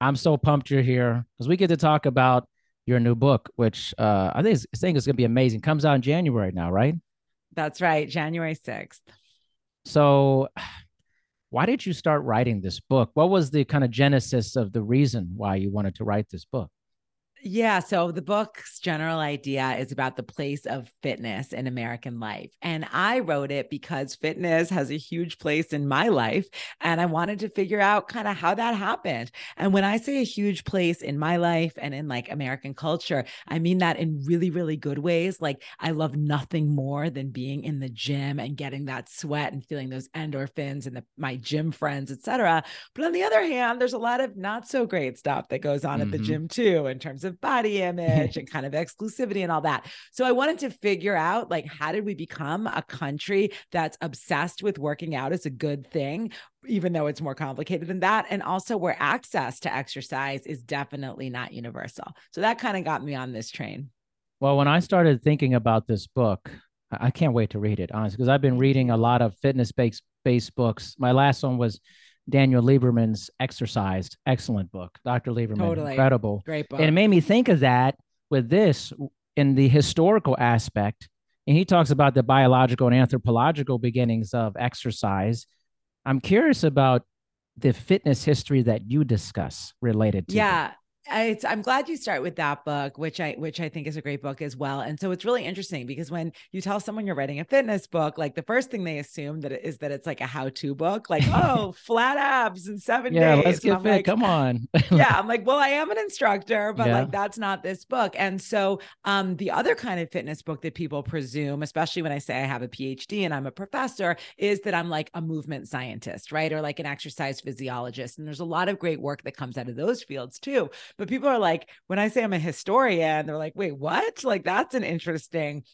I'm so pumped you're here because we get to talk about your new book, which uh, I think is, I think is going to be amazing. Comes out in January now, right? That's right, January 6th. So, why did you start writing this book? What was the kind of genesis of the reason why you wanted to write this book? Yeah. So the book's general idea is about the place of fitness in American life. And I wrote it because fitness has a huge place in my life. And I wanted to figure out kind of how that happened. And when I say a huge place in my life and in like American culture, I mean that in really, really good ways. Like I love nothing more than being in the gym and getting that sweat and feeling those endorphins and the, my gym friends, etc. But on the other hand, there's a lot of not so great stuff that goes on mm-hmm. at the gym too, in terms of of body image and kind of exclusivity and all that. So I wanted to figure out like how did we become a country that's obsessed with working out as a good thing even though it's more complicated than that and also where access to exercise is definitely not universal. So that kind of got me on this train. Well, when I started thinking about this book, I can't wait to read it, honestly, because I've been reading a lot of fitness based based books. My last one was Daniel Lieberman's Exercised. Excellent book. Dr. Lieberman, totally. incredible. Great book. And it made me think of that with this in the historical aspect. And he talks about the biological and anthropological beginnings of exercise. I'm curious about the fitness history that you discuss related to yeah I, am glad you start with that book, which I which I think is a great book as well. And so it's really interesting because when you tell someone you're writing a fitness book, like the first thing they assume that it is that it's like a how-to book, like oh, flat abs in seven yeah, days. let's get fit. Like, Come on. yeah, I'm like, well, I am an instructor, but yeah. like that's not this book. And so, um, the other kind of fitness book that people presume, especially when I say I have a PhD and I'm a professor, is that I'm like a movement scientist, right, or like an exercise physiologist. And there's a lot of great work that comes out of those fields too. But people are like, when I say I'm a historian, they're like, wait, what? Like, that's an interesting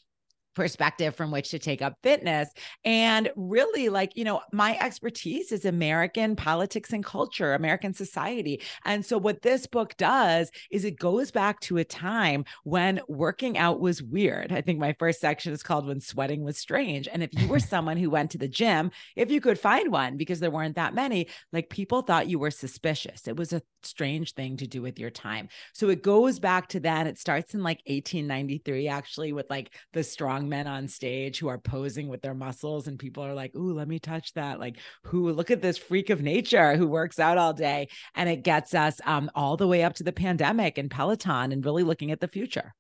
perspective from which to take up fitness. And really, like, you know, my expertise is American politics and culture, American society. And so, what this book does is it goes back to a time when working out was weird. I think my first section is called When Sweating Was Strange. And if you were someone who went to the gym, if you could find one, because there weren't that many, like people thought you were suspicious. It was a strange thing to do with your time. So, it goes back to that. It starts in like 1893, actually, with like the strong men on stage who are posing with their muscles and people are like, "Ooh, let me touch that." Like, "Who look at this freak of nature who works out all day." And it gets us um, all the way up to the pandemic and Peloton and really looking at the future.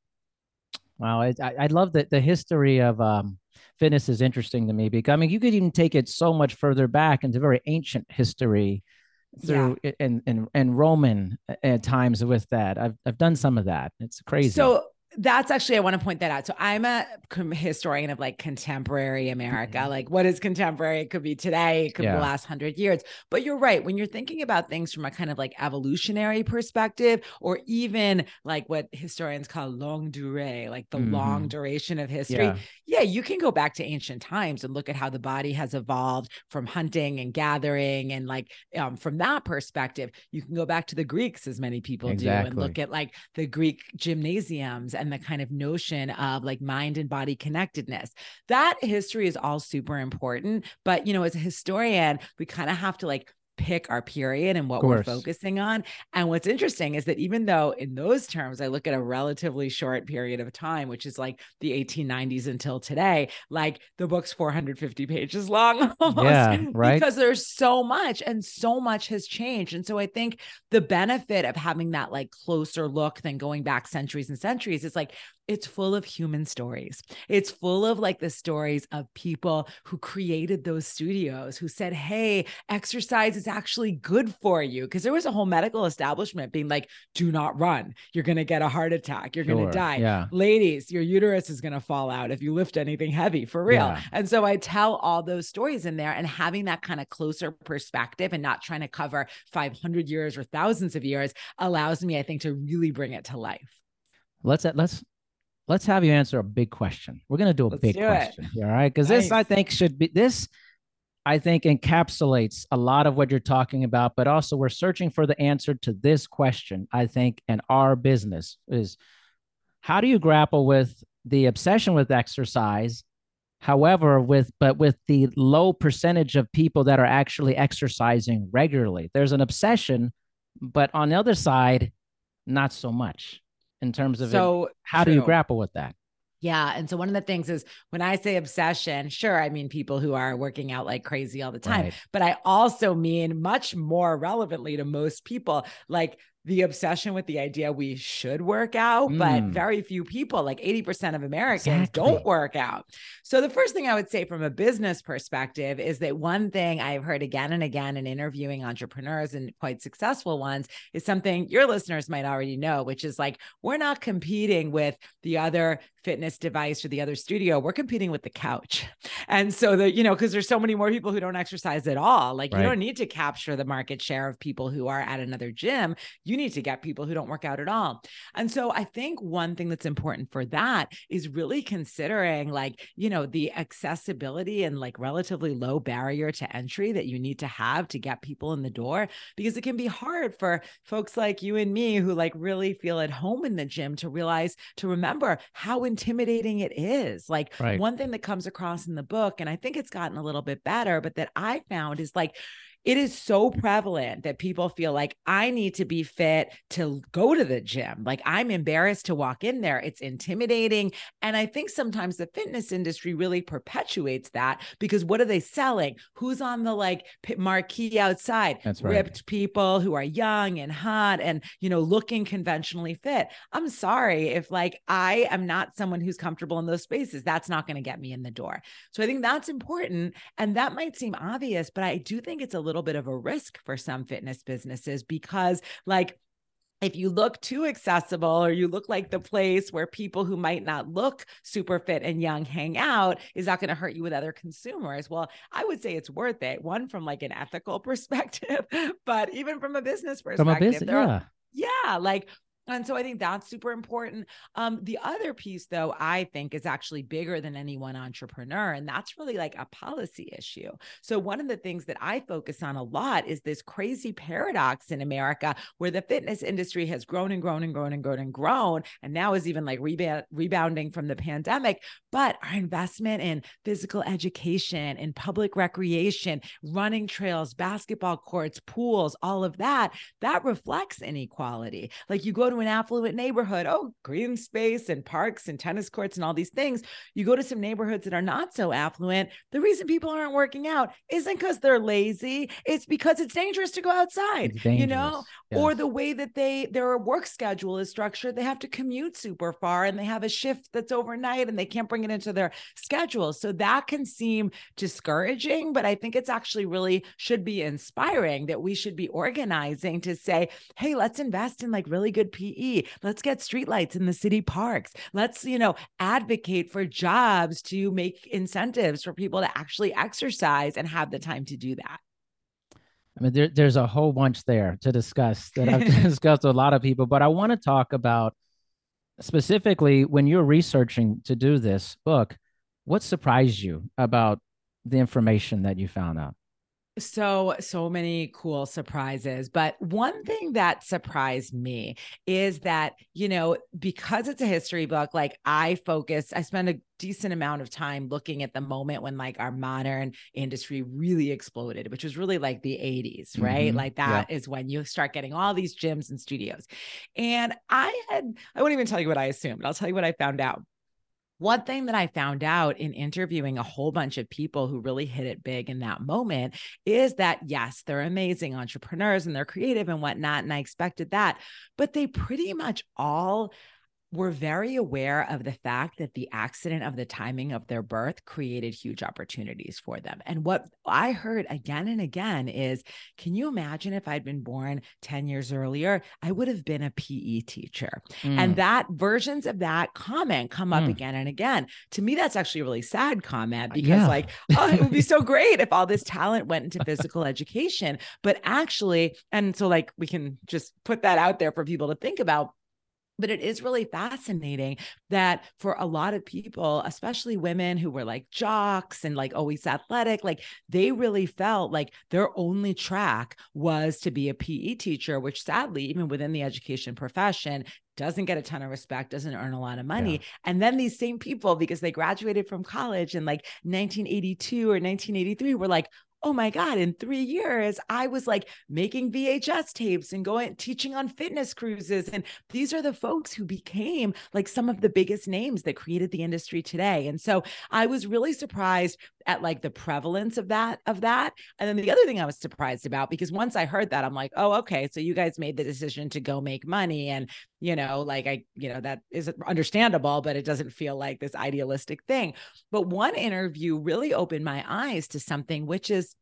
Wow, I, I love that the history of um, fitness is interesting to me because I mean you could even take it so much further back into very ancient history through yeah. and and and Roman at times with that. I've I've done some of that. It's crazy. So that's actually i want to point that out so i'm a historian of like contemporary america mm-hmm. like what is contemporary it could be today it could yeah. be the last hundred years but you're right when you're thinking about things from a kind of like evolutionary perspective or even like what historians call longue durée like the mm-hmm. long duration of history yeah. yeah you can go back to ancient times and look at how the body has evolved from hunting and gathering and like um, from that perspective you can go back to the greeks as many people exactly. do and look at like the greek gymnasiums and and the kind of notion of like mind and body connectedness. That history is all super important. But, you know, as a historian, we kind of have to like pick our period and what we're focusing on. And what's interesting is that even though in those terms, I look at a relatively short period of time, which is like the 1890s until today, like the book's 450 pages long almost. Yeah, right. Because there's so much and so much has changed. And so I think the benefit of having that like closer look than going back centuries and centuries is like it's full of human stories. It's full of like the stories of people who created those studios, who said, Hey, exercise is actually good for you. Because there was a whole medical establishment being like, do not run. You're going to get a heart attack. You're sure. going to die. Yeah. Ladies, your uterus is going to fall out if you lift anything heavy for real. Yeah. And so I tell all those stories in there and having that kind of closer perspective and not trying to cover 500 years or thousands of years allows me, I think, to really bring it to life. Let's let's let's have you answer a big question. We're going to do a let's big do question. All right. Because nice. this, I think, should be this, I think, encapsulates a lot of what you're talking about, but also we're searching for the answer to this question, I think, in our business is how do you grapple with the obsession with exercise? However, with but with the low percentage of people that are actually exercising regularly, there's an obsession, but on the other side, not so much in terms of so it, how true. do you grapple with that? Yeah. And so one of the things is when I say obsession, sure, I mean people who are working out like crazy all the time, right. but I also mean much more relevantly to most people, like the obsession with the idea we should work out, mm. but very few people, like 80% of Americans, exactly. don't work out. So, the first thing I would say from a business perspective is that one thing I've heard again and again in interviewing entrepreneurs and quite successful ones is something your listeners might already know, which is like, we're not competing with the other fitness device or the other studio, we're competing with the couch. And so, the, you know, because there's so many more people who don't exercise at all, like, right. you don't need to capture the market share of people who are at another gym. You you need to get people who don't work out at all. And so I think one thing that's important for that is really considering like, you know, the accessibility and like relatively low barrier to entry that you need to have to get people in the door because it can be hard for folks like you and me who like really feel at home in the gym to realize to remember how intimidating it is. Like right. one thing that comes across in the book and I think it's gotten a little bit better but that I found is like it is so prevalent that people feel like I need to be fit to go to the gym. Like I'm embarrassed to walk in there. It's intimidating. And I think sometimes the fitness industry really perpetuates that because what are they selling? Who's on the like marquee outside? That's right. Ripped people who are young and hot and, you know, looking conventionally fit. I'm sorry if like I am not someone who's comfortable in those spaces. That's not going to get me in the door. So I think that's important. And that might seem obvious, but I do think it's a little little bit of a risk for some fitness businesses because, like, if you look too accessible or you look like the place where people who might not look super fit and young hang out is that going to hurt you with other consumers well i would say it's worth it one from like an ethical perspective but even from a business perspective from a business, yeah. yeah like and so I think that's super important. Um, the other piece, though, I think is actually bigger than any one entrepreneur, and that's really like a policy issue. So, one of the things that I focus on a lot is this crazy paradox in America where the fitness industry has grown and grown and grown and grown and grown, and now is even like rebounding from the pandemic. But our investment in physical education, in public recreation, running trails, basketball courts, pools, all of that, that reflects inequality. Like you go to an affluent neighborhood, oh, green space and parks and tennis courts and all these things. You go to some neighborhoods that are not so affluent. The reason people aren't working out isn't because they're lazy, it's because it's dangerous to go outside, you know, yes. or the way that they their work schedule is structured. They have to commute super far and they have a shift that's overnight and they can't bring it into their schedule. So that can seem discouraging, but I think it's actually really should be inspiring that we should be organizing to say, hey, let's invest in like really good people PE. Let's get streetlights in the city parks. Let's, you know, advocate for jobs to make incentives for people to actually exercise and have the time to do that. I mean, there, there's a whole bunch there to discuss that I've discussed with a lot of people, but I want to talk about specifically when you're researching to do this book, what surprised you about the information that you found out? So so many cool surprises but one thing that surprised me is that you know because it's a history book like i focus i spend a decent amount of time looking at the moment when like our modern industry really exploded which was really like the 80s right mm-hmm. like that yeah. is when you start getting all these gyms and studios and i had i won't even tell you what i assumed i'll tell you what i found out one thing that I found out in interviewing a whole bunch of people who really hit it big in that moment is that, yes, they're amazing entrepreneurs and they're creative and whatnot. And I expected that, but they pretty much all were very aware of the fact that the accident of the timing of their birth created huge opportunities for them. And what I heard again and again is can you imagine if I'd been born 10 years earlier, I would have been a PE teacher. Mm. And that versions of that comment come up mm. again and again. To me, that's actually a really sad comment because, yeah. like, oh, it would be so great if all this talent went into physical education. But actually, and so like we can just put that out there for people to think about but it is really fascinating that for a lot of people, especially women who were like jocks and like always athletic, like they really felt like their only track was to be a PE teacher, which sadly, even within the education profession, doesn't get a ton of respect, doesn't earn a lot of money. Yeah. And then these same people, because they graduated from college in like 1982 or 1983, were like, oh my God, in three years, I was like making VHS tapes and going teaching on fitness cruises. And these are the folks who became like some of the biggest names that created the industry today. And so I was really surprised at like the prevalence of that of that and then the other thing i was surprised about because once i heard that i'm like oh okay so you guys made the decision to go make money and you know like i you know that is understandable but it doesn't feel like this idealistic thing but one interview really opened my eyes to something which is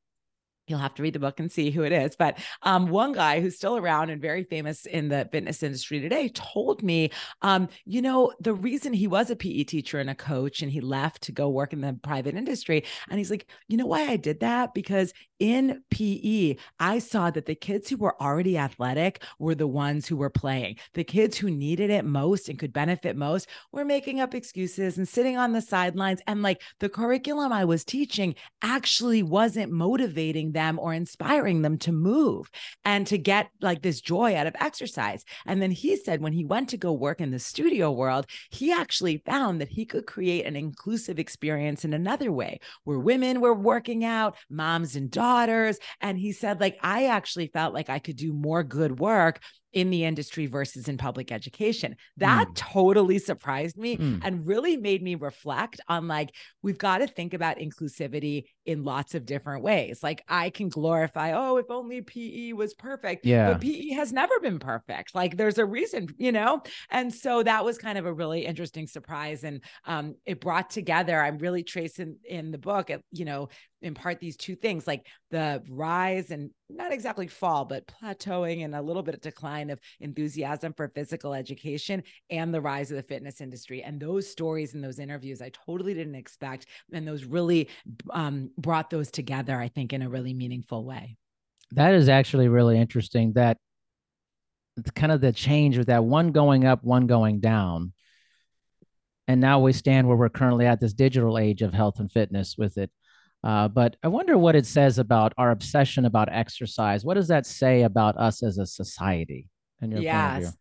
You'll have to read the book and see who it is. But um, one guy who's still around and very famous in the fitness industry today told me, um, you know, the reason he was a PE teacher and a coach and he left to go work in the private industry. And he's like, you know why I did that? Because in PE, I saw that the kids who were already athletic were the ones who were playing. The kids who needed it most and could benefit most were making up excuses and sitting on the sidelines. And like the curriculum I was teaching actually wasn't motivating them or inspiring them to move and to get like this joy out of exercise. And then he said when he went to go work in the studio world, he actually found that he could create an inclusive experience in another way where women were working out, moms and daughters. And he said, like, I actually felt like I could do more good work in the industry versus in public education. That mm. totally surprised me mm. and really made me reflect on like, we've got to think about inclusivity in lots of different ways. Like, I can glorify, oh, if only PE was perfect. Yeah. But PE has never been perfect. Like, there's a reason, you know? And so that was kind of a really interesting surprise. And um, it brought together, I'm really tracing in the book, you know, in part these two things like the rise and not exactly fall, but plateauing and a little bit of decline of enthusiasm for physical education and the rise of the fitness industry. And those stories and those interviews, I totally didn't expect. And those really um, brought those together, I think, in a really meaningful way. That is actually really interesting. That it's kind of the change with that one going up, one going down. And now we stand where we're currently at this digital age of health and fitness with it. Uh, but I wonder what it says about our obsession about exercise. What does that say about us as a society? In your yes.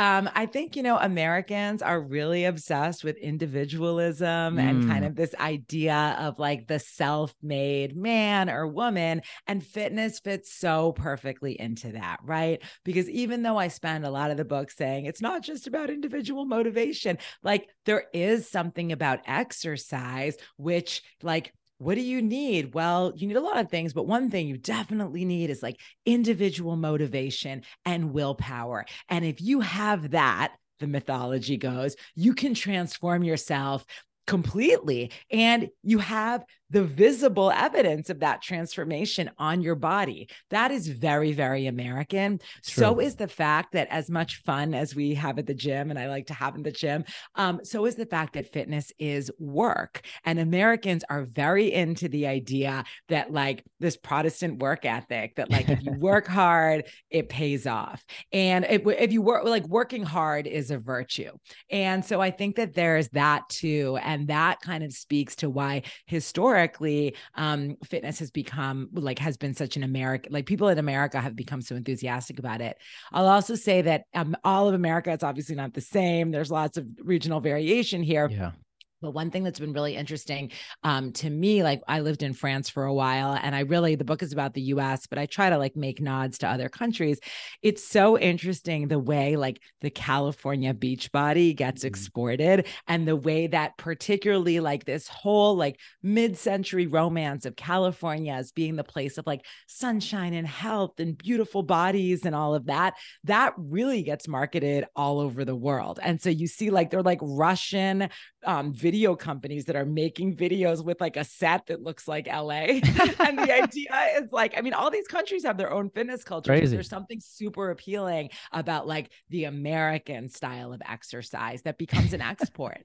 Um, I think, you know, Americans are really obsessed with individualism mm. and kind mm. of this idea of like the self made man or woman. And fitness fits so perfectly into that, right? Because even though I spend a lot of the book saying it's not just about individual motivation, like there is something about exercise, which like what do you need? Well, you need a lot of things, but one thing you definitely need is like individual motivation and willpower. And if you have that, the mythology goes, you can transform yourself completely. And you have the visible evidence of that transformation on your body. That is very, very American. True. So is the fact that as much fun as we have at the gym, and I like to have in the gym, um, so is the fact that fitness is work. And Americans are very into the idea that, like, this Protestant work ethic that, like, if you work hard, it pays off. And if, if you work, like, working hard is a virtue. And so I think that there's that too. And that kind of speaks to why historically, historically um, fitness has become like has been such an American like people in America have become so enthusiastic about it. I'll also say that um, all of America is obviously not the same. There's lots of regional variation here. Yeah But one thing that's been really interesting um, to me, like I lived in France for a while, and I really the book is about the U.S., but I try to like make nods to other countries. It's so interesting the way like the California beach body gets mm-hmm. exported, and the way that particularly like this whole like mid-century romance of California as being the place of like sunshine and health and beautiful bodies and all of that. That really gets marketed all over the world, and so you see like they're like Russian um, video companies that are making videos with like a set that looks like LA. and the idea is like, I mean, all these countries have their own fitness culture. There's something super appealing about like the American style of exercise that becomes an export.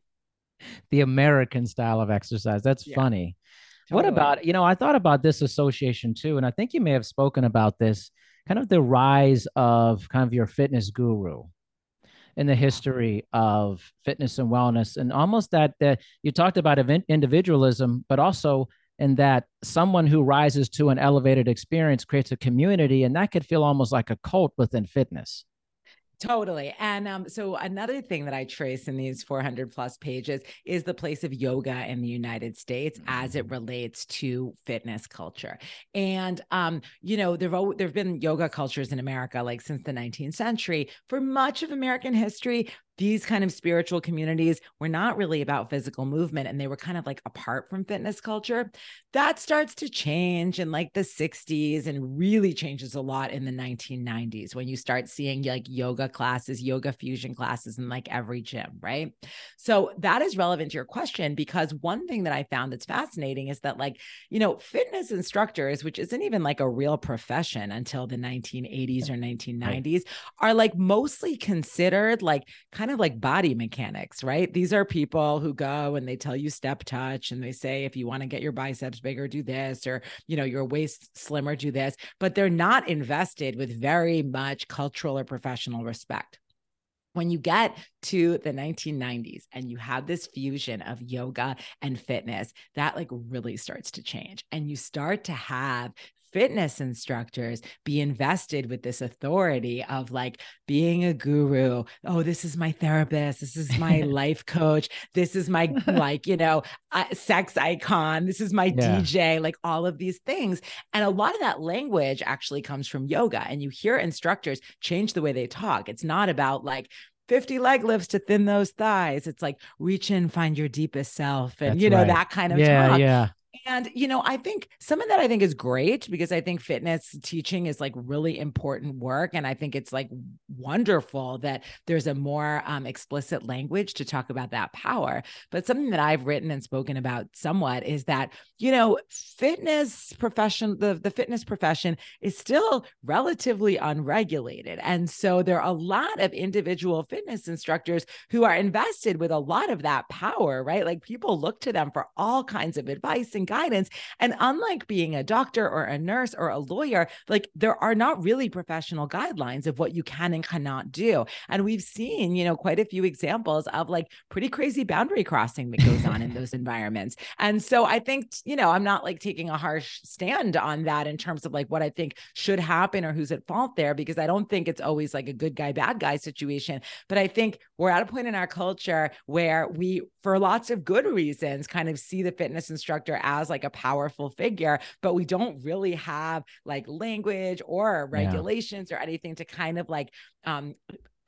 the American style of exercise. That's yeah, funny. Totally. What about, you know, I thought about this association too, and I think you may have spoken about this kind of the rise of kind of your fitness guru in the history of fitness and wellness and almost that that you talked about individualism but also in that someone who rises to an elevated experience creates a community and that could feel almost like a cult within fitness Totally. And um, so another thing that I trace in these 400 plus pages is the place of yoga in the United States as it mm. relates to fitness culture. And um, you know, there've there've been yoga cultures in America like since the 19th century. For much of American history, these kind of spiritual communities were not really about physical movement and they were kind of like apart from fitness culture. That starts to change in like the 60s and really changes a lot in the 1990s when you start seeing like yoga classes, yoga fusion classes in like every gym, right? So that is relevant to your question because one thing that I found that's fascinating is that like, you know, fitness instructors, which isn't even like a real profession until the 1980s or 1990s, are like mostly considered like kind kind of like body mechanics, right? These are people who go and they tell you step touch and they say, if you want to get your biceps bigger, do this, or, you know, your waist slimmer, do this, but they're not invested with very much cultural or professional respect when you get to the 1990s and you have this fusion of yoga and fitness that like really starts to change and you start to have fitness instructors be invested with this authority of like being a guru. Oh, this is my therapist. This is my life coach. This is my, like, you know, uh, sex icon. This is my yeah. DJ, like all of these things. And a lot of that language actually comes from yoga. And you hear instructors change the way they talk. It's not about like, 50 leg lifts to thin those thighs. It's like reach in, find your deepest self, and That's you know right. that kind of yeah, talk. Yeah. And, you know, I think some of that I think is great because I think fitness teaching is like really important work. And I think it's like wonderful that there's a more um, explicit language to talk about that power. But something that I've written and spoken about somewhat is that, you know, fitness profession, the, the fitness profession is still relatively unregulated. And so there are a lot of individual fitness instructors who are invested with a lot of that power, right? Like people look to them for all kinds of advice and guidance. And unlike being a doctor or a nurse or a lawyer, like there are not really professional guidelines of what you can and cannot do. And we've seen, you know, quite a few examples of like pretty crazy boundary crossing that goes on in those environments. And so I think, you know, I'm not like taking a harsh stand on that in terms of like what I think should happen or who's at fault there, because I don't think it's always like a good guy, bad guy situation. But I think we're at a point in our culture where we, for lots of good reasons, kind of see the fitness instructor as as like a powerful figure, but we don't really have like language or regulations yeah. or anything to kind of like um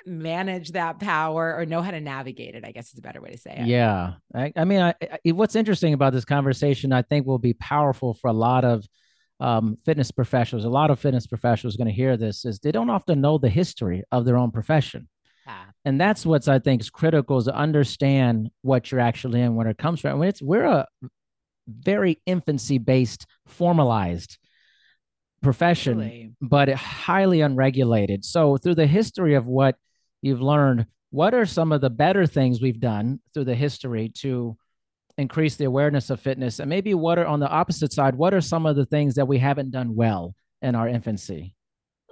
manage that power or know how to navigate it i guess is a better way to say it. Yeah. I, I mean I, I, what's interesting about this conversation i think will be powerful for a lot of um, fitness professionals. A lot of fitness professionals going to hear this is they don't often know the history of their own profession. And that's what's i think is critical is to understand what you're actually in when it comes from. When it's we're a very infancy based, formalized profession, really? but highly unregulated. So, through the history of what you've learned, what are some of the better things we've done through the history to increase the awareness of fitness? And maybe what are on the opposite side, what are some of the things that we haven't done well in our infancy?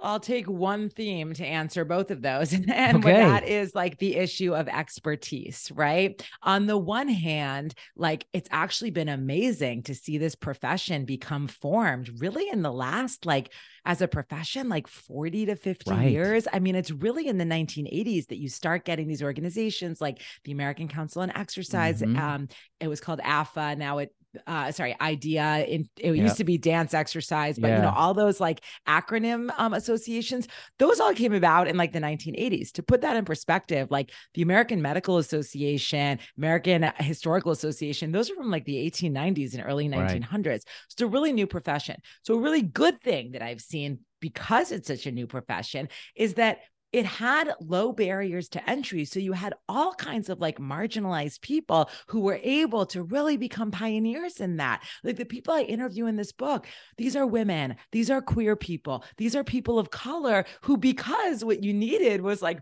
I'll take one theme to answer both of those. And okay. that is like the issue of expertise, right? On the one hand, like it's actually been amazing to see this profession become formed really in the last like as a profession like 40 to 50 right. years. I mean, it's really in the 1980s that you start getting these organizations like the American Council on Exercise. Mm-hmm. Um, it was called AFA. Now it uh sorry IDEA in it used to be dance exercise but yeah. you know all those like acronym um associations those all came about in like the 1980s to put that in perspective like the american medical association american historical association those are from like the 1890s and early 1900s right. so a really new profession so a really good thing that i've seen because it's such a new profession is that it had low barriers to entry. So you had all kinds of like marginalized people who were able to really become pioneers in that. Like the people I interview in this book, these are women, these are queer people, these are people of color who, because what you needed was like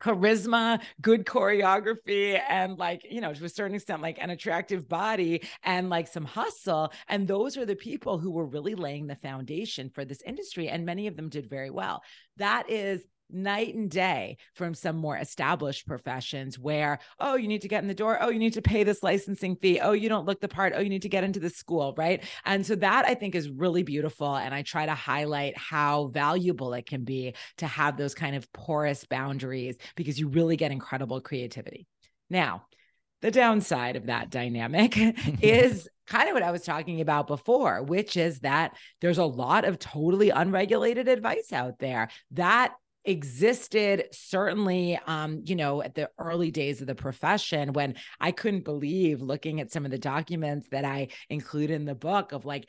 charisma, good choreography, and like, you know, to a certain extent, like an attractive body and like some hustle. And those are the people who were really laying the foundation for this industry. And many of them did very well. That is night and day from some more established professions where, oh, you need to get in the door. Oh, you need to pay this licensing fee. Oh, you don't look the part. Oh, you need to get into the school. Right. And so that I think is really beautiful. And I try to highlight how valuable it can be to have those kind of porous boundaries because you really get incredible creativity. Now, the downside of that dynamic is kind of what I was talking about before, which is that there's a lot of totally unregulated advice out there that existed certainly um you know at the early days of the profession when i couldn't believe looking at some of the documents that i include in the book of like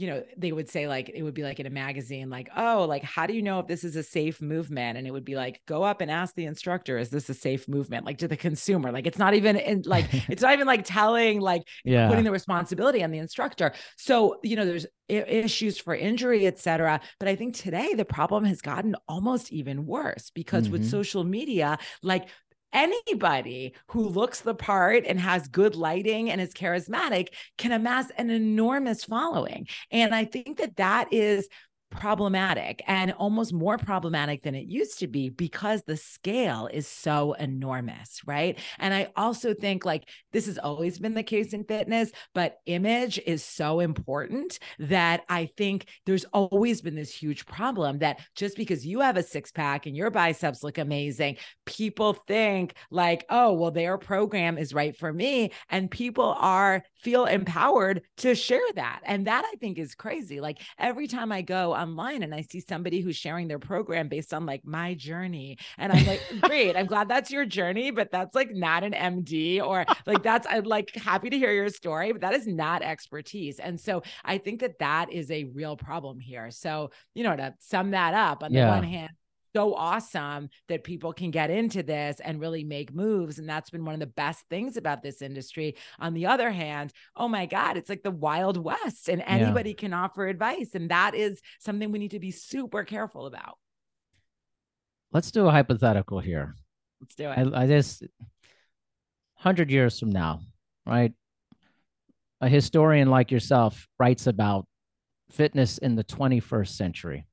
you know, they would say like it would be like in a magazine, like, oh, like how do you know if this is a safe movement? And it would be like, go up and ask the instructor, is this a safe movement? Like to the consumer. Like it's not even in like it's not even like telling, like yeah. putting the responsibility on the instructor. So, you know, there's issues for injury, et cetera. But I think today the problem has gotten almost even worse because mm-hmm. with social media, like anybody who looks the part and has good lighting and is charismatic can amass an enormous following. And I think that that is problematic and almost more problematic than it used to be because the scale is so enormous, right? And I also think like this has always been the case in fitness, but image is so important that I think there's always been this huge problem that just because you have a six pack and your biceps look amazing, people think like, oh, well, their program is right for me. And people are feel empowered to share that. And that I think is crazy. Like every time I go online and I see somebody who's sharing their program based on like my journey, and I'm like, great, I'm glad that's your journey, but that's like not an MD or like that's, I'm like happy to hear your story, but that is not expertise. And so I think that that is a real problem here. So, you know, to sum that up, on yeah. the one hand, so awesome that people can get into this and really make moves. And that's been one of the best things about this industry. On the other hand, oh my God, it's like the Wild West and anybody yeah. can offer advice. And that is something we need to be super careful about. Let's do a hypothetical here. Let's do it. I, I just, 100 years from now, right? A historian like yourself writes about fitness in the 21st century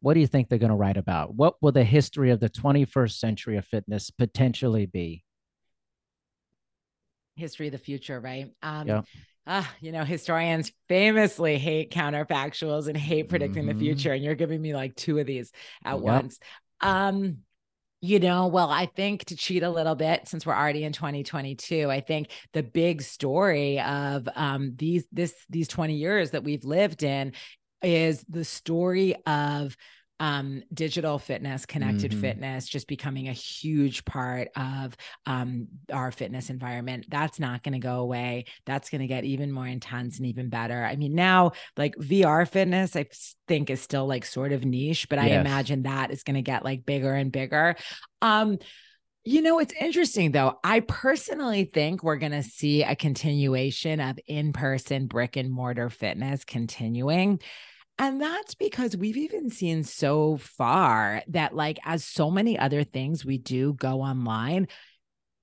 what do you think they're going to write about? What will the history of the 21st century of fitness potentially be? History of the future, right? Um, yeah. Uh, you know, historians famously hate counterfactuals and hate predicting mm-hmm. the future. And you're giving me like two of these at yep. once. Um, you know, well, I think to cheat a little bit since we're already in 2022, I think the big story of um, these this these 20 years that we've lived in is the story of um, digital fitness, connected mm-hmm. fitness, just becoming a huge part of um, our fitness environment. That's not going to go away. That's going to get even more intense and even better. I mean, now like VR fitness, I think is still like sort of niche, but yes. I imagine that is going to get like bigger and bigger. Um, you know, it's interesting though. I personally think we're going to see a continuation of in person brick and mortar fitness continuing. And that's because we've even seen so far that, like, as so many other things we do go online,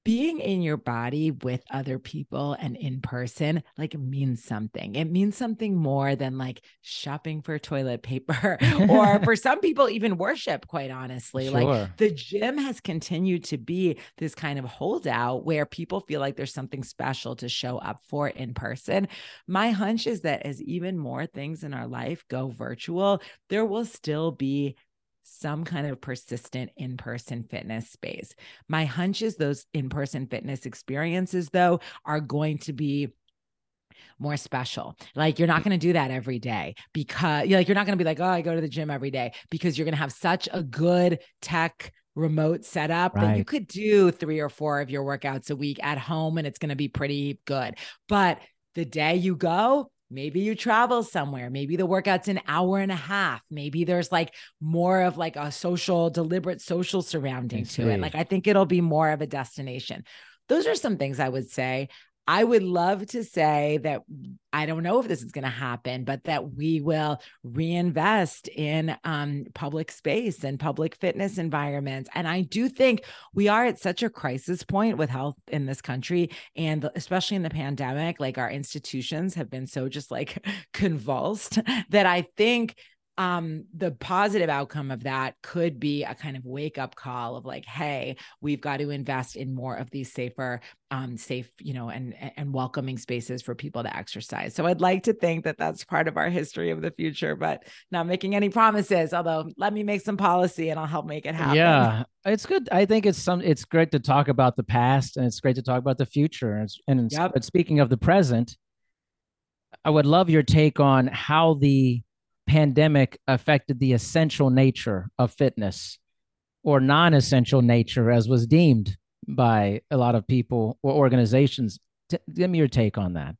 being in your body with other people and in person like means something. It means something more than like shopping for toilet paper or for some people even worship quite honestly. Sure. Like the gym has continued to be this kind of holdout where people feel like there's something special to show up for in person. My hunch is that as even more things in our life go virtual, there will still be some kind of persistent in person fitness space. My hunch is those in person fitness experiences, though, are going to be more special. Like you're not mm. going to do that every day because you're like you're not going to be like, "Oh, I go to the gym every day" because you're going to have such a good tech remote setup right. that you could do 3 or 4 of your workouts a week at home and it's going to be pretty good. But the day you go, Maybe you travel somewhere. Maybe the workout's an hour and a half. Maybe there's like more of like a social, deliberate social surrounding to it. Like I think it'll be more of a destination. Those are some things I would say. I would love to say that I don't know if this is going to happen, but that we will reinvest in um, public space and public fitness environments. And I do think we are at such a crisis point with health in this country, and especially in the pandemic, like our institutions have been so just like convulsed that I think um, the positive outcome of that could be a kind of wake up call of like, hey, we've got to invest in more of these safer, um, safe, you know, and and welcoming spaces for people to exercise. So I'd like to think that that's part of our history of the future, but not making any promises. Although, let me make some policy and I'll help make it happen. Yeah, it's good. I think it's some. It's great to talk about the past and it's great to talk about the future. And, and yep. but speaking of the present, I would love your take on how the pandemic affected the essential nature of fitness or non essential nature, as was deemed by a lot of people or organizations. T- give me your take on that.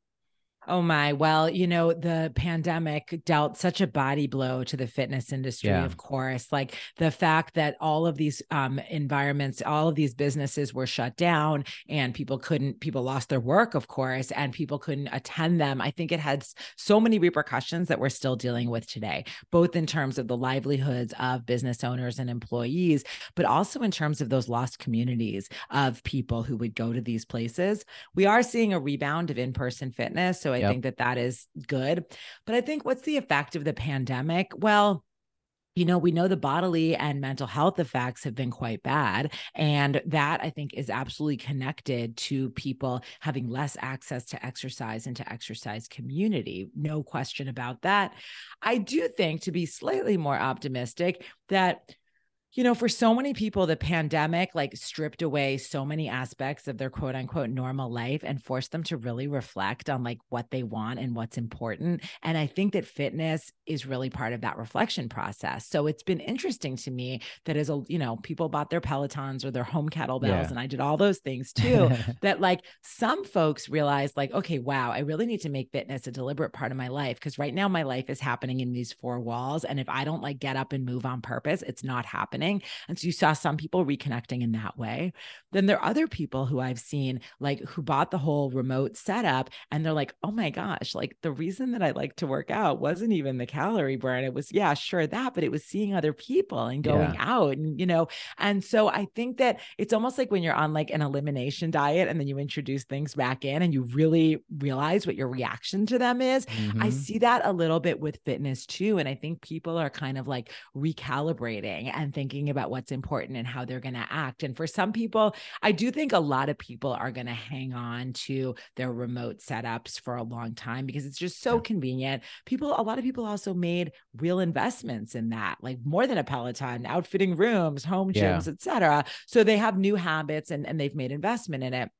Oh my. Well, you know, the pandemic dealt such a body blow to the fitness industry, yeah. of course. Like the fact that all of these um, environments, all of these businesses were shut down and people couldn't, people lost their work, of course, and people couldn't attend them. I think it had so many repercussions that we're still dealing with today, both in terms of the livelihoods of business owners and employees, but also in terms of those lost communities of people who would go to these places. We are seeing a rebound of in person fitness. So I yep. think that that is good. But I think what's the effect of the pandemic? Well, you know, we know the bodily and mental health effects have been quite bad. And that I think is absolutely connected to people having less access to exercise and to exercise community. No question about that. I do think to be slightly more optimistic that you know, for so many people, the pandemic like stripped away so many aspects of their quote unquote normal life and forced them to really reflect on like what they want and what's important. And I think that fitness is really part of that reflection process. So it's been interesting to me that as a, you know, people bought their Pelotons or their home kettlebells, yeah. and I did all those things too. that like some folks realized, like, okay, wow, I really need to make fitness a deliberate part of my life. Cause right now my life is happening in these four walls. And if I don't like get up and move on purpose, it's not happening happening. And so you saw some people reconnecting in that way. Then there are other people who I've seen like who bought the whole remote setup and they're like, oh my gosh, like the reason that I like to work out wasn't even the calorie burn. It was, yeah, sure that, but it was seeing other people and going yeah. out and, you know, and so I think that it's almost like when you're on like an elimination diet and then you introduce things back in and you really realize what your reaction to them is. Mm-hmm. I see that a little bit with fitness too. And I think people are kind of like recalibrating and thinking, thinking about what's important and how they're going to act. And for some people, I do think a lot of people are going to hang on to their remote setups for a long time because it's just so yeah. convenient. People, a lot of people also made real investments in that, like more than a Peloton, outfitting rooms, home gyms, yeah. etc. So they have new habits and, and they've made investment in it.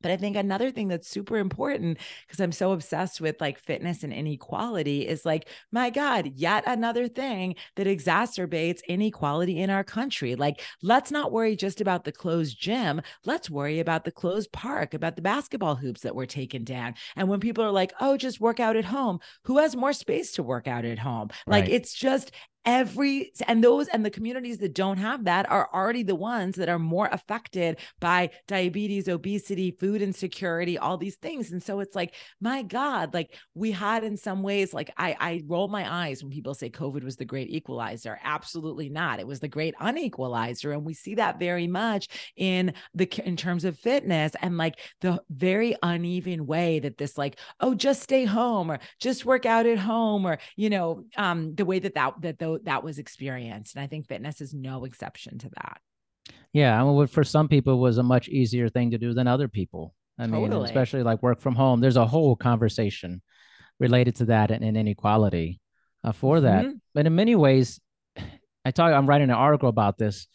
But I think another thing that's super important because I'm so obsessed with like fitness and inequality is like, my God, yet another thing that exacerbates inequality in our country. Like, let's not worry just about the closed gym. Let's worry about the closed park, about the basketball hoops that were taken down. And when people are like, oh, just work out at home, who has more space to work out at home? Like, it's just every and those and the communities that don't have that are already the ones that are more affected by diabetes obesity food insecurity all these things. And so it's like my god like we had in some ways like i i roll my eyes when people say covid was the great equalizer. Absolutely not. It was the great unequalizer. And we see that very much in the in terms of fitness and like the very uneven way that this like oh just stay home or just work out at home or you know um the way that that that that was experienced. And I think fitness is no exception to that. Yeah. I mean, for some people, it was a much easier thing to do than other people. I totally. mean, especially like work from home. There's a whole conversation related to that and, and inequality uh, for that. Mm-hmm. But in many ways, I talk. I'm writing an article about this.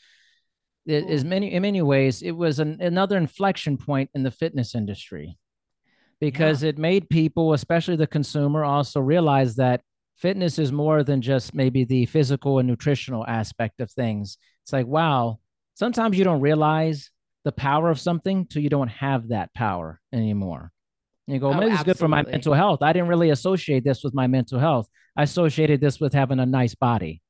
It is many in many ways it was an, another inflection point in the fitness industry because yeah. it made people, especially the consumer, also realize that fitness is more than just maybe the physical and nutritional aspect of things. It's like, wow, sometimes you don't realize the power of something till you don't have that power anymore. And you go, oh, maybe it's good for my mental health. I didn't really associate this with my mental health. I associated this with having a nice body.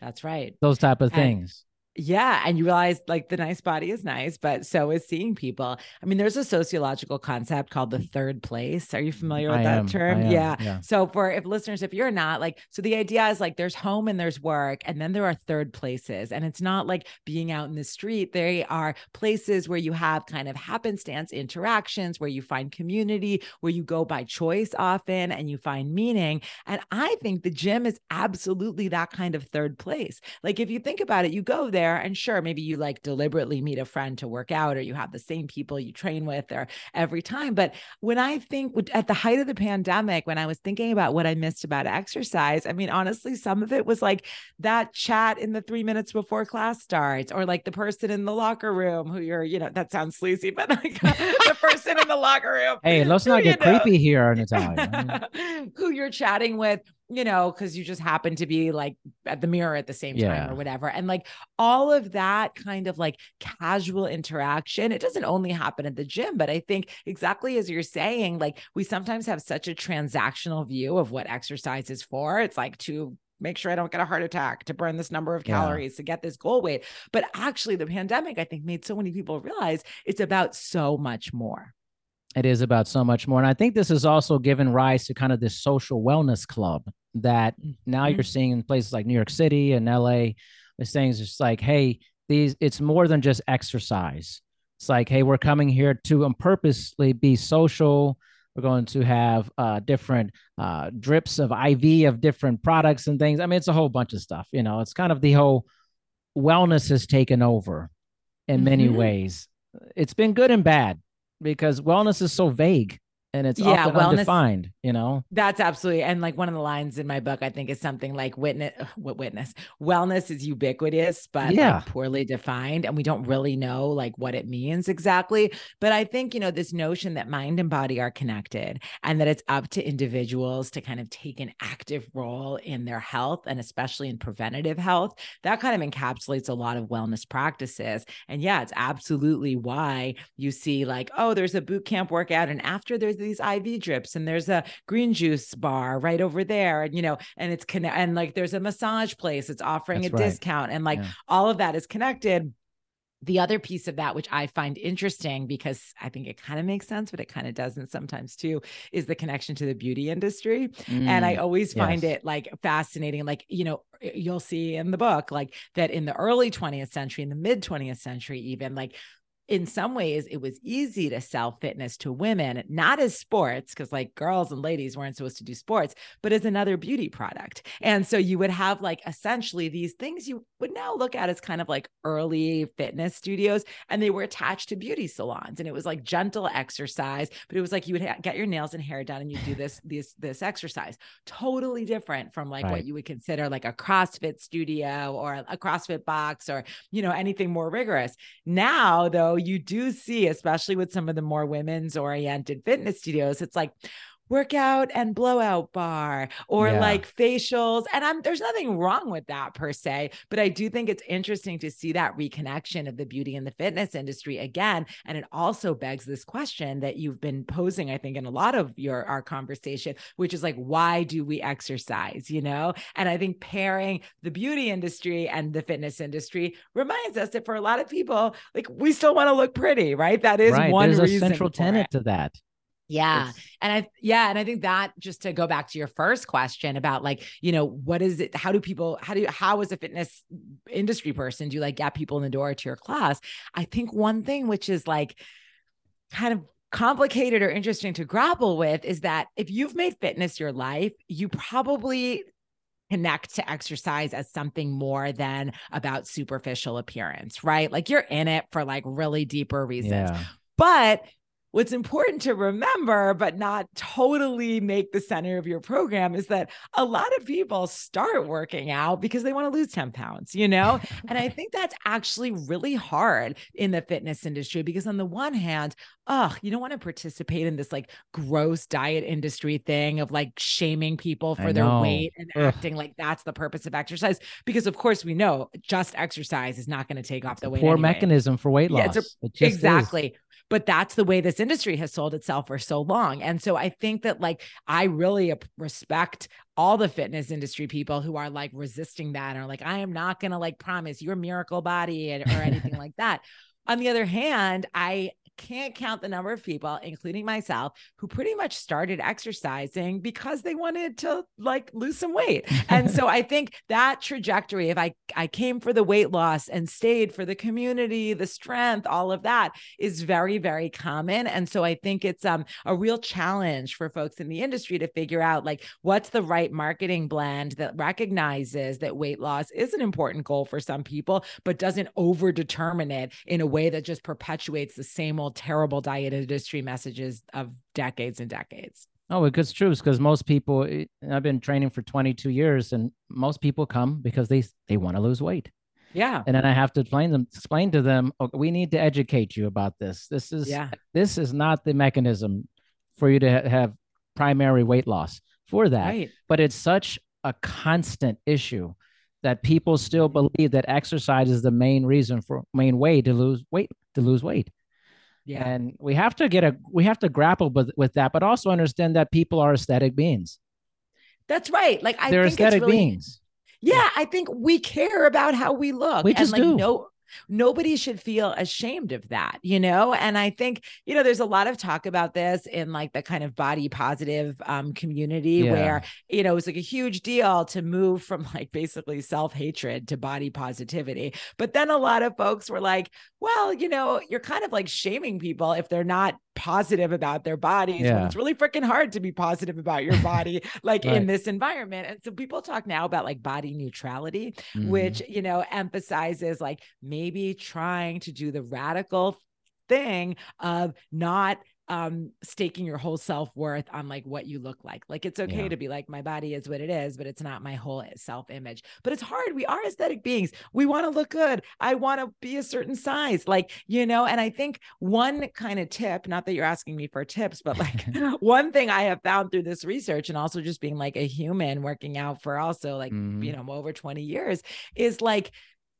That's right. Those type of and, things. Yeah. And you realize like the nice body is nice, but so is seeing people. I mean, there's a sociological concept called the third place. Are you mm, familiar with I that am, term? Yeah. yeah. So for if listeners, if you're not like, so the idea is like there's home and there's work, and then there are third places. And it's not like being out in the street. They are places where you have kind of happenstance interactions, where you find community, where you go by choice often and you find meaning. And I think the gym is absolutely that kind of third place. Like if you think about it, you go there there. And sure, maybe you like deliberately meet a friend to work out or you have the same people you train with or every time. But when I think at the height of the pandemic, when I was thinking about what I missed about exercise, I mean, honestly, some of it was like that chat in the three minutes before class starts or like the person in the locker room who you're, you know, that sounds sleazy, but like the person in the locker room. Hey, let's not get know, creepy here, Natalia. who you're chatting with you know, because you just happen to be like at the mirror at the same time yeah. or whatever. And like all of that kind of like casual interaction, it doesn't only happen at the gym, but I think exactly as you're saying, like we sometimes have such a transactional view of what exercise is for. It's like to make sure I don't get a heart attack, to burn this number of calories, yeah. to get this goal weight. But actually, the pandemic, I think, made so many people realize it's about so much more. It is about so much more. And I think this has also given rise to kind of this social wellness club that now mm-hmm. you're seeing in places like New York City and LA. This thing's just like, hey, these it's more than just exercise. It's like, hey, we're coming here to purposely be social. We're going to have uh, different uh, drips of IV of different products and things. I mean, it's a whole bunch of stuff. You know, it's kind of the whole wellness has taken over in mm-hmm. many ways. It's been good and bad because wellness is so vague and it's yeah, often wellness, undefined, you know? That's absolutely. And like one of the lines in my book, I think is something like witness, what witness wellness is ubiquitous, but yeah. Like poorly defined. And we don't really know like what it means exactly. But I think, you know, this notion that mind and body are connected and that it's up to individuals to kind of take an active role in their health and especially in preventative health, that kind of encapsulates a lot of wellness practices. And yeah, it's absolutely why you see like, oh, there's a boot camp workout. And after there's these IV drips and there's a green juice bar right over there. And, you know, and it's connect and like there's a massage place it's offering That's a right. discount and like yeah. all of that is connected the other piece of that, which I find interesting because I think it kind of makes sense, but it kind of doesn't sometimes too, is the connection to the beauty industry. Mm, and I mm, always find yes. it like fascinating. Like, you know, you'll see in the book, like that in the early 20th century, in the mid 20th century, even like in some ways it was easy to sell fitness to women not as sports because like girls and ladies weren't supposed to do sports but as another beauty product. And so you would have like essentially these things you would now look at as kind of like early fitness studios and they were attached to beauty salons and it was like gentle exercise but it was like you would ha- get your nails and hair done and you do this this this exercise. Totally different from like right. what you would consider like a crossfit studio or a crossfit box or you know anything more rigorous. Now though you do see, especially with some of the more women's oriented fitness studios, it's like, workout and blowout bar or yeah. like facials. And I'm there's nothing wrong with that per se, but I do think it's interesting to see that reconnection of the beauty and the fitness industry again. And it also begs this question that you've been posing, I think, in a lot of your our conversation, which is like, why do we exercise? You know? And I think pairing the beauty industry and the fitness industry reminds us that for a lot of people, like we still want to look pretty, right? That is right. one There's reason a central tenet to that. Yeah. It's, and I, yeah. And I think that just to go back to your first question about like, you know, what is it? How do people, how do you, how as a fitness industry person do you like get people in the door to your class? I think one thing, which is like kind of complicated or interesting to grapple with is that if you've made fitness your life, you probably connect to exercise as something more than about superficial appearance, right? Like you're in it for like really deeper reasons. Yeah. But what's important to remember, but not totally make the center of your program, is that a lot of people start working out because they want to lose 10 pounds, you know? and I think that's actually really hard in the fitness industry because, on the one hand, oh, you don't want to participate in this like gross diet industry thing of like shaming people for their weight and Ugh. acting like that's the purpose of exercise. Because of course we know just exercise is not going to take off the weight. Poor anyway. mechanism for weight loss. Yeah, a, exactly. Is but that's the way this industry has sold itself for so long. And so I think that like I really respect all the fitness industry people who are like resisting that or like I am not going to like promise your miracle body or anything like that. On the other hand, I can't count the number of people, including myself, who pretty much started exercising because they wanted to like lose some weight. and so I think that trajectory, if I I came for the weight loss and stayed for the community, the strength, all of that is very, very common. And so I think it's um a real challenge for folks in the industry to figure out like what's the right marketing blend that recognizes that weight loss is an important goal for some people, but doesn't over determine it in a way that just perpetuates the same terrible diet industry messages of decades and decades. Oh, it's true because most people. Eh, I've been training for 22 years, and most people come because they they want to lose weight. Yeah, and then I have to explain them explain to them. Okay, we need to educate you about this. This is yeah. This is not the mechanism for you to ha- have primary weight loss for that. Right. But it's such a constant issue that people still believe that exercise is the main reason for main way to lose weight to lose weight. Yeah. And we have to get a we have to grapple with with that, but also understand that people are aesthetic beings. That's right. Like I they're think aesthetic really, beings. Yeah, yeah, I think we care about how we look. We just and like, do. No, nobody should feel ashamed of that, you know? And I think, you know, there's a lot of talk about this in like the kind of body positive um, community yeah. where, you know, it's like a huge deal to move from like basically self hatred to body positivity. But then a lot of folks were like, well, you know, you're kind of like shaming people if they're not positive about their bodies yeah. when it's really freaking hard to be positive about your body like right. in this environment and so people talk now about like body neutrality mm-hmm. which you know emphasizes like maybe trying to do the radical thing of not um staking your whole self-worth on like what you look like. Like it's okay yeah. to be like my body is what it is but it's not my whole self-image. But it's hard we are aesthetic beings. We want to look good. I want to be a certain size like you know? And i think one kind of tip not that you're asking me for tips but like one thing i have found through this research and also just being like a human working out for also like mm-hmm. you know over 20 years is like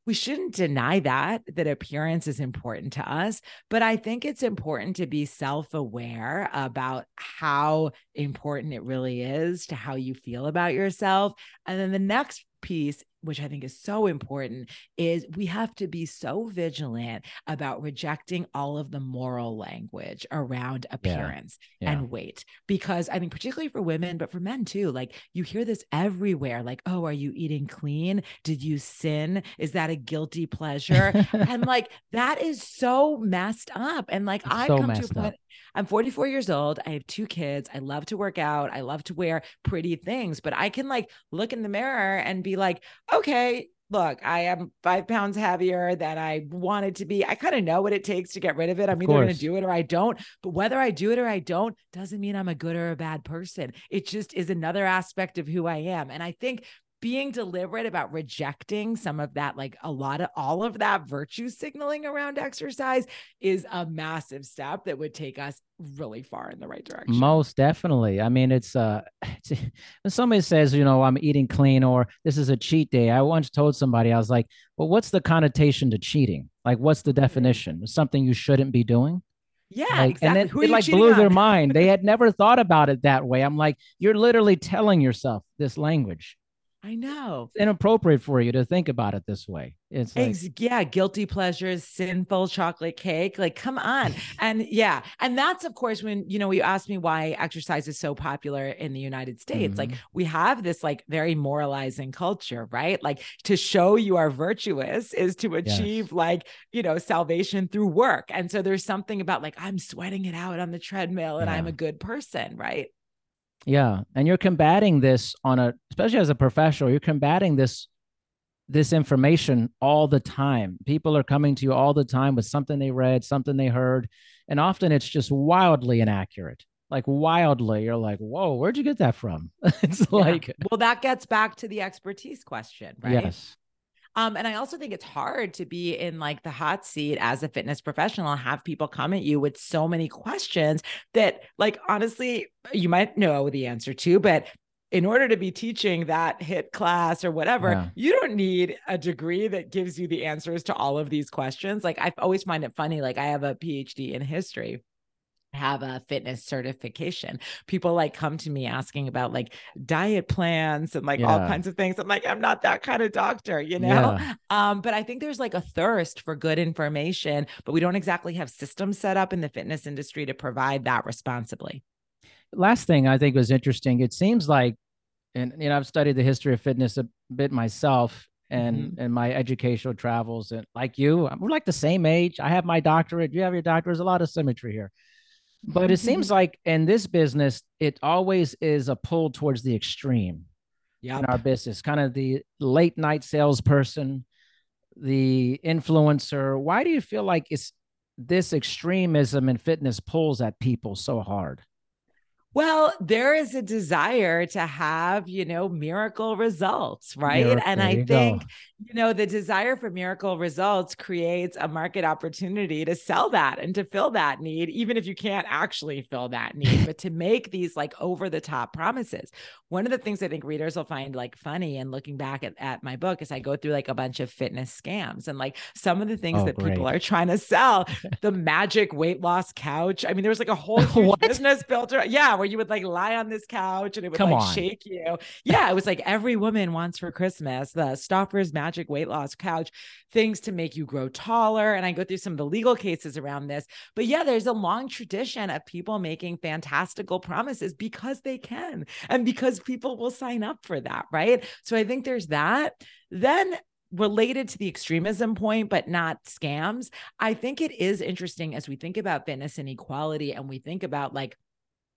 we shouldn't deny that that appearance is important to us but i think it's important to be self-aware about how important it really is to how you feel about yourself. And then the next piece which I think is so important, is we have to be so vigilant about rejecting all of the moral language around appearance yeah. Yeah. and weight. Because I think, particularly for women, but for men too, like you hear this everywhere like, oh, are you eating clean? Did you sin? Is that a guilty pleasure? and like that is so messed up. And like I've so come to a point. Up. I'm 44 years old. I have two kids. I love to work out. I love to wear pretty things, but I can like look in the mirror and be like, okay, look, I am five pounds heavier than I wanted to be. I kind of know what it takes to get rid of it. I'm of either going to do it or I don't. But whether I do it or I don't doesn't mean I'm a good or a bad person. It just is another aspect of who I am. And I think being deliberate about rejecting some of that, like a lot of all of that virtue signaling around exercise is a massive step that would take us really far in the right direction. Most definitely. I mean, it's uh it's, when somebody says, you know, I'm eating clean or this is a cheat day. I once told somebody, I was like, well, what's the connotation to cheating? Like, what's the mm-hmm. definition? Something you shouldn't be doing? Yeah, like, exactly. and then Who it like blew on? their mind. They had never thought about it that way. I'm like, you're literally telling yourself this language. I know. It's inappropriate for you to think about it this way. It's like, yeah, guilty pleasures, sinful chocolate cake. Like, come on. and yeah. And that's, of course, when, you know, you asked me why exercise is so popular in the United States. Mm-hmm. Like, we have this like very moralizing culture, right? Like, to show you are virtuous is to achieve yes. like, you know, salvation through work. And so there's something about like, I'm sweating it out on the treadmill and yeah. I'm a good person, right? Yeah, and you're combating this on a especially as a professional, you're combating this this information all the time. People are coming to you all the time with something they read, something they heard, and often it's just wildly inaccurate. Like wildly, you're like, "Whoa, where'd you get that from?" it's yeah. like, well, that gets back to the expertise question, right? Yes. Um, and I also think it's hard to be in like the hot seat as a fitness professional and have people come at you with so many questions that, like, honestly, you might know the answer to, but in order to be teaching that HIIT class or whatever, yeah. you don't need a degree that gives you the answers to all of these questions. Like I always find it funny. Like I have a PhD in history have a fitness certification. People like come to me asking about like diet plans and like yeah. all kinds of things. I'm like, I'm not that kind of doctor, you know? Yeah. Um, but I think there's like a thirst for good information, but we don't exactly have systems set up in the fitness industry to provide that responsibly. Last thing I think was interesting. It seems like, and you know, I've studied the history of fitness a bit myself and mm-hmm. and my educational travels and like you we're like the same age i have my doctorate you have your doctorate there's a lot of symmetry here but it mm-hmm. seems like in this business, it always is a pull towards the extreme yep. in our business, kind of the late night salesperson, the influencer. Why do you feel like it's this extremism in fitness pulls at people so hard? Well, there is a desire to have, you know, miracle results, right? Miracle, and I think, go. you know, the desire for miracle results creates a market opportunity to sell that and to fill that need, even if you can't actually fill that need, but to make these like over the top promises. One of the things I think readers will find like funny and looking back at, at my book is I go through like a bunch of fitness scams and like some of the things oh, that great. people are trying to sell, the magic weight loss couch. I mean, there was like a whole business built around, yeah where you would like lie on this couch and it would Come like on. shake you. Yeah, it was like every woman wants for Christmas the Stauffer's Magic Weight Loss Couch, things to make you grow taller. And I go through some of the legal cases around this. But yeah, there's a long tradition of people making fantastical promises because they can and because people will sign up for that. Right. So I think there's that. Then related to the extremism point, but not scams. I think it is interesting as we think about fitness inequality and we think about like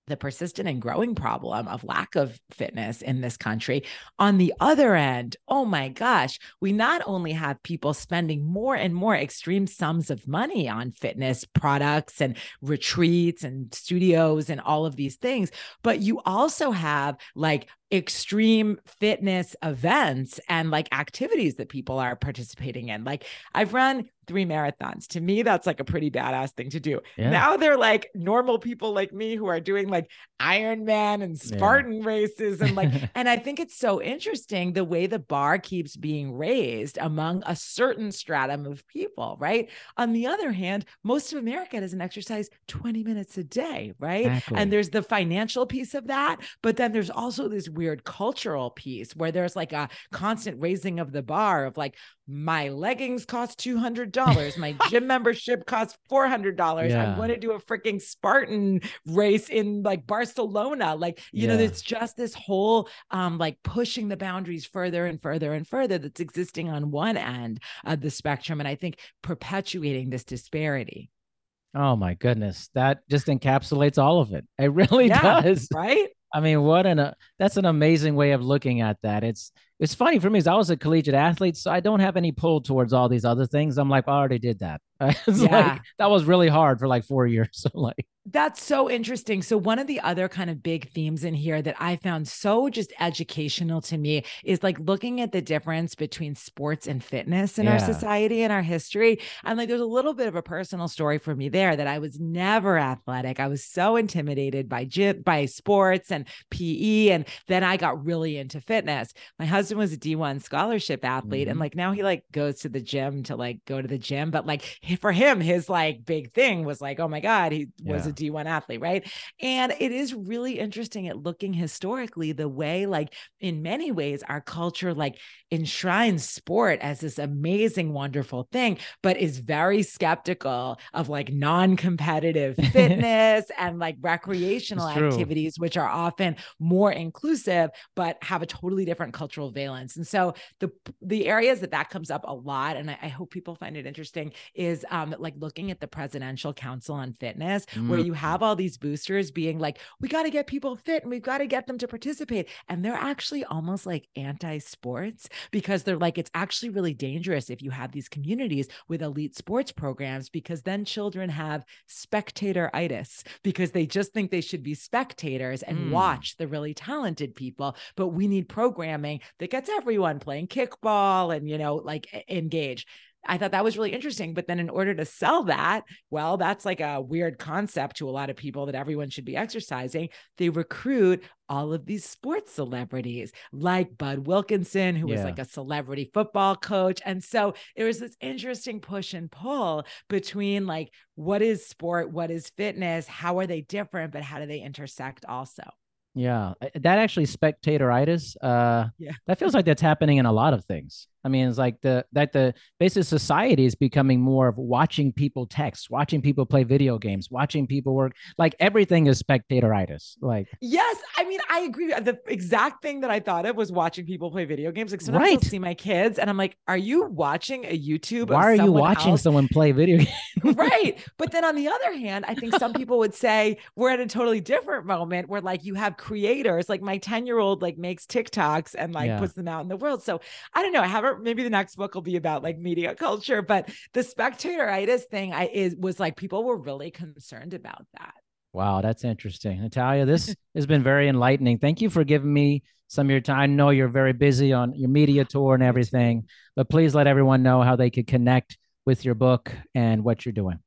the persistent and growing problem of lack of fitness in this country. On the other end, oh my gosh, we not only have people spending more and more extreme sums of money on fitness products and retreats and studios and all of these things, but you also have like extreme fitness events and like activities that people are participating in. Like I've run three marathons. To me, that's like a pretty badass thing to do. Yeah. Now they're like normal people like me who are doing like Ironman and Spartan yeah. races. And like, and I think it's so interesting the way the bar keeps being raised among a certain stratum of people, right? On the other hand, most of America doesn't exercise 20 minutes a day, right? Exactly. And there's the financial piece of that. But then there's also this weird cultural piece where there's like a constant raising of the bar of like, my leggings cost $200. My gym membership costs $400. Yeah. I'm going to do a freaking Spartan race in like Barcelona. Like, you yeah. know, it's just this whole um like pushing the boundaries further and further and further that's existing on one end of the spectrum. And I think perpetuating this disparity. Oh my goodness. That just encapsulates all of it. It really yeah, does. Right. I mean, what an uh, that's an amazing way of looking at that. It's it's funny for me. Is I was a collegiate athlete, so I don't have any pull towards all these other things. I'm like, I already did that. it's yeah. like that was really hard for like four years. So like, That's so interesting. So, one of the other kind of big themes in here that I found so just educational to me is like looking at the difference between sports and fitness in yeah. our society and our history. And like, there's a little bit of a personal story for me there that I was never athletic. I was so intimidated by gym, by sports and PE. And then I got really into fitness. My husband was a D1 scholarship athlete. Mm-hmm. And like, now he like goes to the gym to like go to the gym. But like, for him, his like big thing was like, oh my God, he yeah. was a D1 athlete, right? And it is really interesting at looking historically the way, like, in many ways, our culture like enshrines sport as this amazing, wonderful thing, but is very skeptical of like non competitive fitness and like recreational activities, which are often more inclusive, but have a totally different cultural valence. And so the, the areas that that comes up a lot, and I, I hope people find it interesting, is um, like looking at the Presidential Council on Fitness, mm. where you have all these boosters being like, we got to get people fit and we've got to get them to participate. And they're actually almost like anti sports because they're like, it's actually really dangerous if you have these communities with elite sports programs because then children have spectatoritis because they just think they should be spectators and mm. watch the really talented people. But we need programming that gets everyone playing kickball and, you know, like engage. I thought that was really interesting. But then, in order to sell that, well, that's like a weird concept to a lot of people that everyone should be exercising. They recruit all of these sports celebrities like Bud Wilkinson, who yeah. was like a celebrity football coach. And so there was this interesting push and pull between like, what is sport? What is fitness? How are they different? But how do they intersect also? Yeah, that actually spectatoritis. Uh, yeah, that feels like that's happening in a lot of things. I mean, it's like the that the basic society is becoming more of watching people text, watching people play video games, watching people work. Like everything is spectatoritis. Like yes, I mean I agree. Uh, the exact thing that I thought of was watching people play video games. Like sometimes right. I'll see my kids, and I'm like, "Are you watching a YouTube? Why are you watching else? someone play video games? right. But then on the other hand, I think some people would say we're at a totally different moment where like you have creators, like my 10 year old like makes TikToks and like yeah. puts them out in the world. So I don't know. I haven't maybe the next book will be about like media culture, but the spectatoritis thing I is was like people were really concerned about that. Wow, that's interesting. Natalia, this has been very enlightening. Thank you for giving me some of your time. I know you're very busy on your media tour and everything, but please let everyone know how they could connect with your book and what you're doing.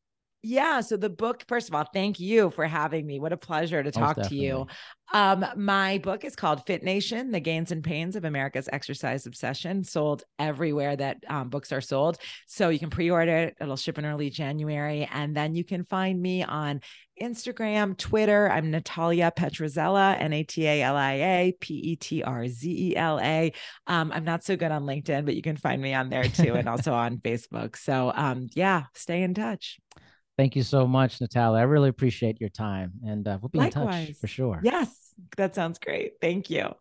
Yeah. So the book, first of all, thank you for having me. What a pleasure to talk to you. Um, my book is called Fit Nation: The Gains and Pains of America's Exercise Obsession. Sold everywhere that um, books are sold. So you can pre-order it. It'll ship in early January, and then you can find me on Instagram, Twitter. I'm Natalia Petrzela, N A T A L I A P E T R Z E L A. Um, I'm not so good on LinkedIn, but you can find me on there too, and also on Facebook. So um, yeah, stay in touch. Thank you so much, Natalia. I really appreciate your time, and uh, we'll be Likewise. in touch for sure. Yes, that sounds great. Thank you.